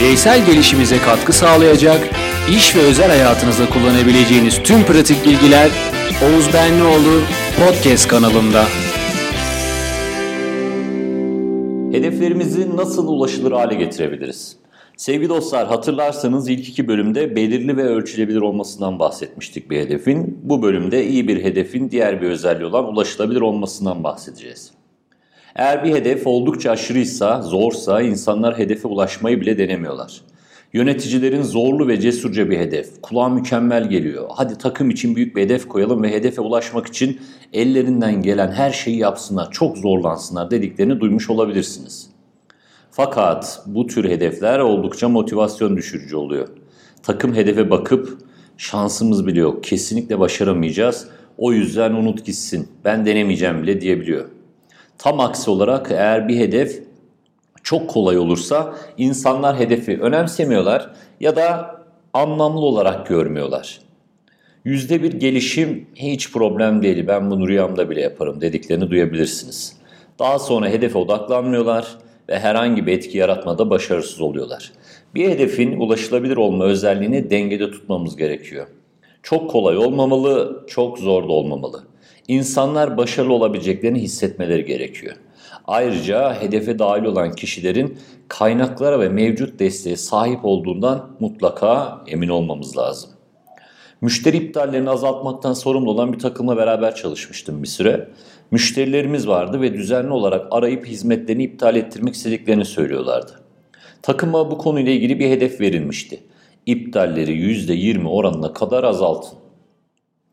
bireysel gelişimize katkı sağlayacak, iş ve özel hayatınızda kullanabileceğiniz tüm pratik bilgiler Oğuz Benlioğlu Podcast kanalında. Hedeflerimizi nasıl ulaşılır hale getirebiliriz? Sevgili dostlar hatırlarsanız ilk iki bölümde belirli ve ölçülebilir olmasından bahsetmiştik bir hedefin. Bu bölümde iyi bir hedefin diğer bir özelliği olan ulaşılabilir olmasından bahsedeceğiz. Eğer bir hedef oldukça aşırıysa, zorsa insanlar hedefe ulaşmayı bile denemiyorlar. Yöneticilerin zorlu ve cesurca bir hedef, kulağa mükemmel geliyor. Hadi takım için büyük bir hedef koyalım ve hedefe ulaşmak için ellerinden gelen her şeyi yapsınlar, çok zorlansınlar dediklerini duymuş olabilirsiniz. Fakat bu tür hedefler oldukça motivasyon düşürücü oluyor. Takım hedefe bakıp şansımız bile yok, kesinlikle başaramayacağız, o yüzden unut gitsin, ben denemeyeceğim bile diyebiliyor. Tam aksi olarak eğer bir hedef çok kolay olursa insanlar hedefi önemsemiyorlar ya da anlamlı olarak görmüyorlar. Yüzde bir gelişim hiç problem değil ben bunu rüyamda bile yaparım dediklerini duyabilirsiniz. Daha sonra hedefe odaklanmıyorlar ve herhangi bir etki yaratmada başarısız oluyorlar. Bir hedefin ulaşılabilir olma özelliğini dengede tutmamız gerekiyor. Çok kolay olmamalı, çok zor da olmamalı. İnsanlar başarılı olabileceklerini hissetmeleri gerekiyor. Ayrıca hedefe dahil olan kişilerin kaynaklara ve mevcut desteğe sahip olduğundan mutlaka emin olmamız lazım. Müşteri iptallerini azaltmaktan sorumlu olan bir takımla beraber çalışmıştım bir süre. Müşterilerimiz vardı ve düzenli olarak arayıp hizmetlerini iptal ettirmek istediklerini söylüyorlardı. Takıma bu konuyla ilgili bir hedef verilmişti. İptalleri %20 oranına kadar azaltın.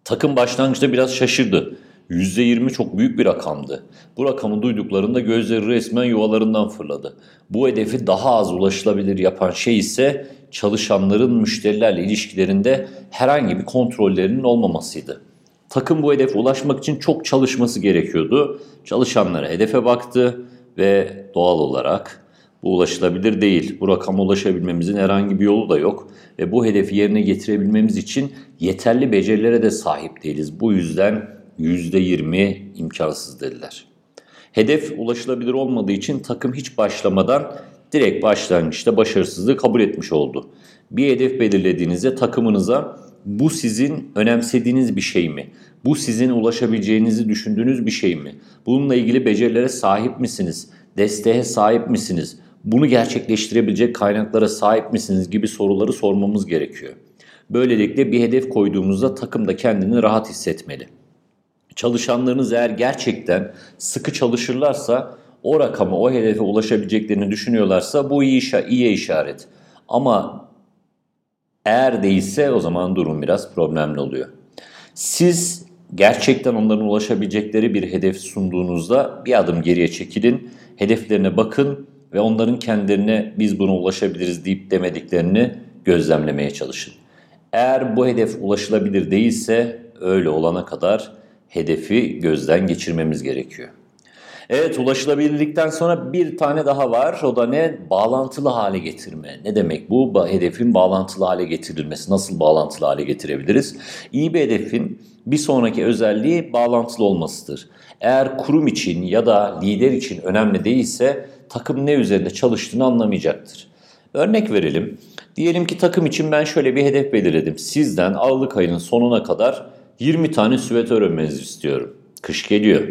Takım başlangıçta biraz şaşırdı. %20 çok büyük bir rakamdı. Bu rakamı duyduklarında gözleri resmen yuvalarından fırladı. Bu hedefi daha az ulaşılabilir yapan şey ise çalışanların müşterilerle ilişkilerinde herhangi bir kontrollerinin olmamasıydı. Takım bu hedefe ulaşmak için çok çalışması gerekiyordu. Çalışanlara hedefe baktı ve doğal olarak bu ulaşılabilir değil. Bu rakama ulaşabilmemizin herhangi bir yolu da yok. Ve bu hedefi yerine getirebilmemiz için yeterli becerilere de sahip değiliz. Bu yüzden %20 imkansız dediler. Hedef ulaşılabilir olmadığı için takım hiç başlamadan direkt başlangıçta başarısızlığı kabul etmiş oldu. Bir hedef belirlediğinizde takımınıza bu sizin önemsediğiniz bir şey mi? Bu sizin ulaşabileceğinizi düşündüğünüz bir şey mi? Bununla ilgili becerilere sahip misiniz? Desteğe sahip misiniz? Bunu gerçekleştirebilecek kaynaklara sahip misiniz gibi soruları sormamız gerekiyor. Böylelikle bir hedef koyduğumuzda takım da kendini rahat hissetmeli. Çalışanlarınız eğer gerçekten sıkı çalışırlarsa o rakama, o hedefe ulaşabileceklerini düşünüyorlarsa bu iyi, iyi işaret. Ama eğer değilse o zaman durum biraz problemli oluyor. Siz gerçekten onların ulaşabilecekleri bir hedef sunduğunuzda bir adım geriye çekilin, hedeflerine bakın ve onların kendilerine biz buna ulaşabiliriz deyip demediklerini gözlemlemeye çalışın. Eğer bu hedef ulaşılabilir değilse öyle olana kadar hedefi gözden geçirmemiz gerekiyor. Evet ulaşılabilirlikten sonra bir tane daha var. O da ne? Bağlantılı hale getirme. Ne demek bu? Hedefin bağlantılı hale getirilmesi. Nasıl bağlantılı hale getirebiliriz? İyi bir hedefin bir sonraki özelliği bağlantılı olmasıdır. Eğer kurum için ya da lider için önemli değilse takım ne üzerinde çalıştığını anlamayacaktır. Örnek verelim. Diyelim ki takım için ben şöyle bir hedef belirledim. Sizden Aralık ayının sonuna kadar 20 tane süvetör örmenizi istiyorum. Kış geliyor.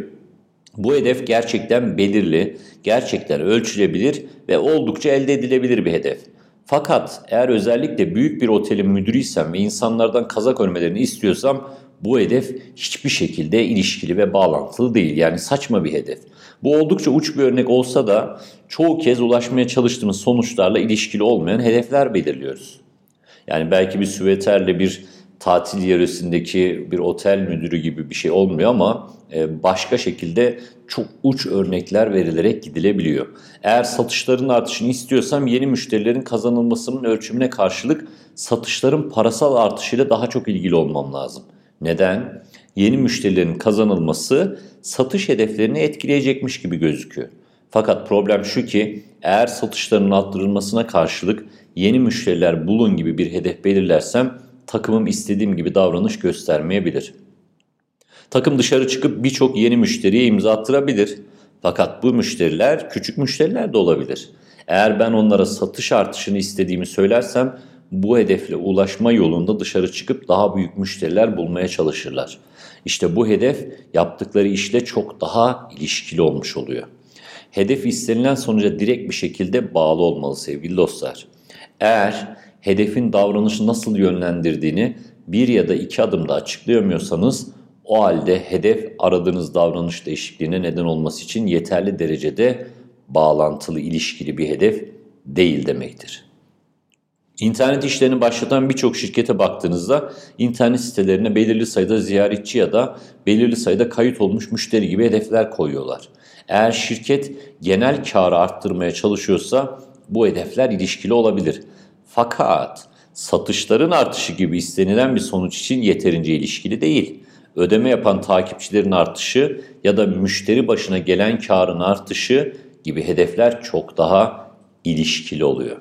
Bu hedef gerçekten belirli, gerçekten ölçülebilir ve oldukça elde edilebilir bir hedef. Fakat eğer özellikle büyük bir otelin müdürüysem ve insanlardan kazak örmelerini istiyorsam bu hedef hiçbir şekilde ilişkili ve bağlantılı değil. Yani saçma bir hedef. Bu oldukça uç bir örnek olsa da çoğu kez ulaşmaya çalıştığımız sonuçlarla ilişkili olmayan hedefler belirliyoruz. Yani belki bir süveterle bir tatil yöresindeki bir otel müdürü gibi bir şey olmuyor ama e, başka şekilde çok uç örnekler verilerek gidilebiliyor. Eğer satışların artışını istiyorsam yeni müşterilerin kazanılmasının ölçümüne karşılık satışların parasal artışıyla daha çok ilgili olmam lazım. Neden? Yeni müşterilerin kazanılması satış hedeflerini etkileyecekmiş gibi gözüküyor. Fakat problem şu ki eğer satışların arttırılmasına karşılık yeni müşteriler bulun gibi bir hedef belirlersem takımım istediğim gibi davranış göstermeyebilir. Takım dışarı çıkıp birçok yeni müşteriye imza attırabilir. Fakat bu müşteriler küçük müşteriler de olabilir. Eğer ben onlara satış artışını istediğimi söylersem bu hedefle ulaşma yolunda dışarı çıkıp daha büyük müşteriler bulmaya çalışırlar. İşte bu hedef yaptıkları işle çok daha ilişkili olmuş oluyor. Hedef istenilen sonuca direkt bir şekilde bağlı olmalı sevgili dostlar. Eğer hedefin davranışı nasıl yönlendirdiğini bir ya da iki adımda açıklayamıyorsanız o halde hedef aradığınız davranış değişikliğine neden olması için yeterli derecede bağlantılı, ilişkili bir hedef değil demektir. İnternet işlerini başlatan birçok şirkete baktığınızda internet sitelerine belirli sayıda ziyaretçi ya da belirli sayıda kayıt olmuş müşteri gibi hedefler koyuyorlar. Eğer şirket genel karı arttırmaya çalışıyorsa bu hedefler ilişkili olabilir. Fakat satışların artışı gibi istenilen bir sonuç için yeterince ilişkili değil. Ödeme yapan takipçilerin artışı ya da müşteri başına gelen karın artışı gibi hedefler çok daha ilişkili oluyor.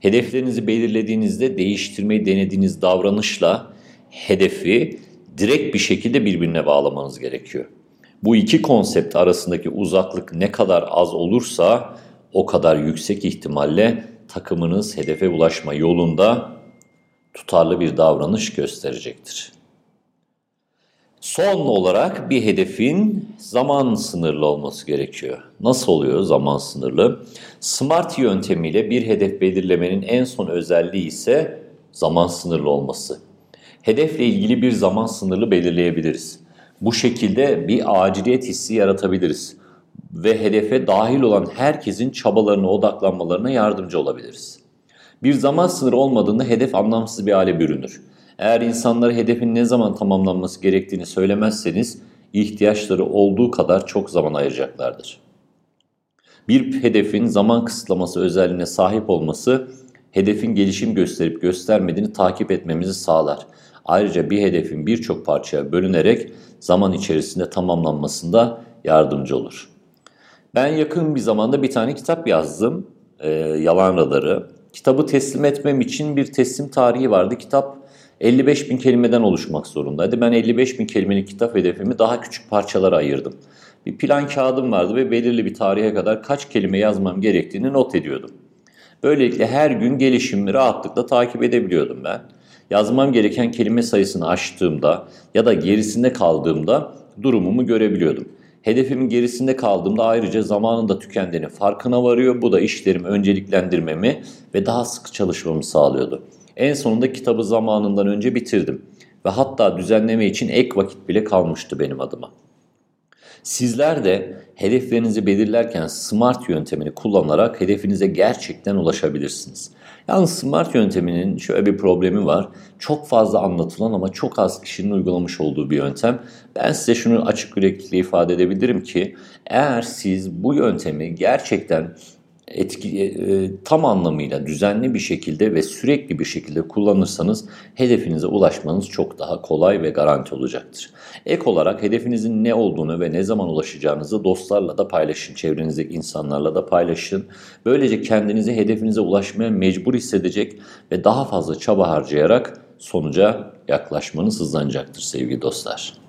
Hedeflerinizi belirlediğinizde değiştirmeyi denediğiniz davranışla hedefi direkt bir şekilde birbirine bağlamanız gerekiyor. Bu iki konsept arasındaki uzaklık ne kadar az olursa o kadar yüksek ihtimalle takımınız hedefe ulaşma yolunda tutarlı bir davranış gösterecektir. Son olarak bir hedefin zaman sınırlı olması gerekiyor. Nasıl oluyor zaman sınırlı? SMART yöntemiyle bir hedef belirlemenin en son özelliği ise zaman sınırlı olması. Hedefle ilgili bir zaman sınırlı belirleyebiliriz. Bu şekilde bir aciliyet hissi yaratabiliriz ve hedefe dahil olan herkesin çabalarına odaklanmalarına yardımcı olabiliriz. Bir zaman sınırı olmadığında hedef anlamsız bir hale bürünür. Eğer insanlara hedefin ne zaman tamamlanması gerektiğini söylemezseniz ihtiyaçları olduğu kadar çok zaman ayıracaklardır. Bir hedefin zaman kısıtlaması özelliğine sahip olması hedefin gelişim gösterip göstermediğini takip etmemizi sağlar. Ayrıca bir hedefin birçok parçaya bölünerek zaman içerisinde tamamlanmasında yardımcı olur. Ben yakın bir zamanda bir tane kitap yazdım. E, Yalan Radarı. Kitabı teslim etmem için bir teslim tarihi vardı. Kitap 55 bin kelimeden oluşmak zorundaydı. Ben 55 bin kelimelik kitap hedefimi daha küçük parçalara ayırdım. Bir plan kağıdım vardı ve belirli bir tarihe kadar kaç kelime yazmam gerektiğini not ediyordum. Böylelikle her gün gelişimimi rahatlıkla takip edebiliyordum ben. Yazmam gereken kelime sayısını aştığımda ya da gerisinde kaldığımda durumumu görebiliyordum. Hedefimin gerisinde kaldığımda ayrıca zamanın da tükendiğini farkına varıyor. Bu da işlerimi önceliklendirmemi ve daha sıkı çalışmamı sağlıyordu. En sonunda kitabı zamanından önce bitirdim ve hatta düzenleme için ek vakit bile kalmıştı benim adıma. Sizler de hedeflerinizi belirlerken SMART yöntemini kullanarak hedefinize gerçekten ulaşabilirsiniz. Yalnız SMART yönteminin şöyle bir problemi var. Çok fazla anlatılan ama çok az kişinin uygulamış olduğu bir yöntem. Ben size şunu açık yüreklilikle ifade edebilirim ki eğer siz bu yöntemi gerçekten etki, e, tam anlamıyla düzenli bir şekilde ve sürekli bir şekilde kullanırsanız hedefinize ulaşmanız çok daha kolay ve garanti olacaktır. Ek olarak hedefinizin ne olduğunu ve ne zaman ulaşacağınızı dostlarla da paylaşın, çevrenizdeki insanlarla da paylaşın. Böylece kendinizi hedefinize ulaşmaya mecbur hissedecek ve daha fazla çaba harcayarak sonuca yaklaşmanız hızlanacaktır sevgili dostlar.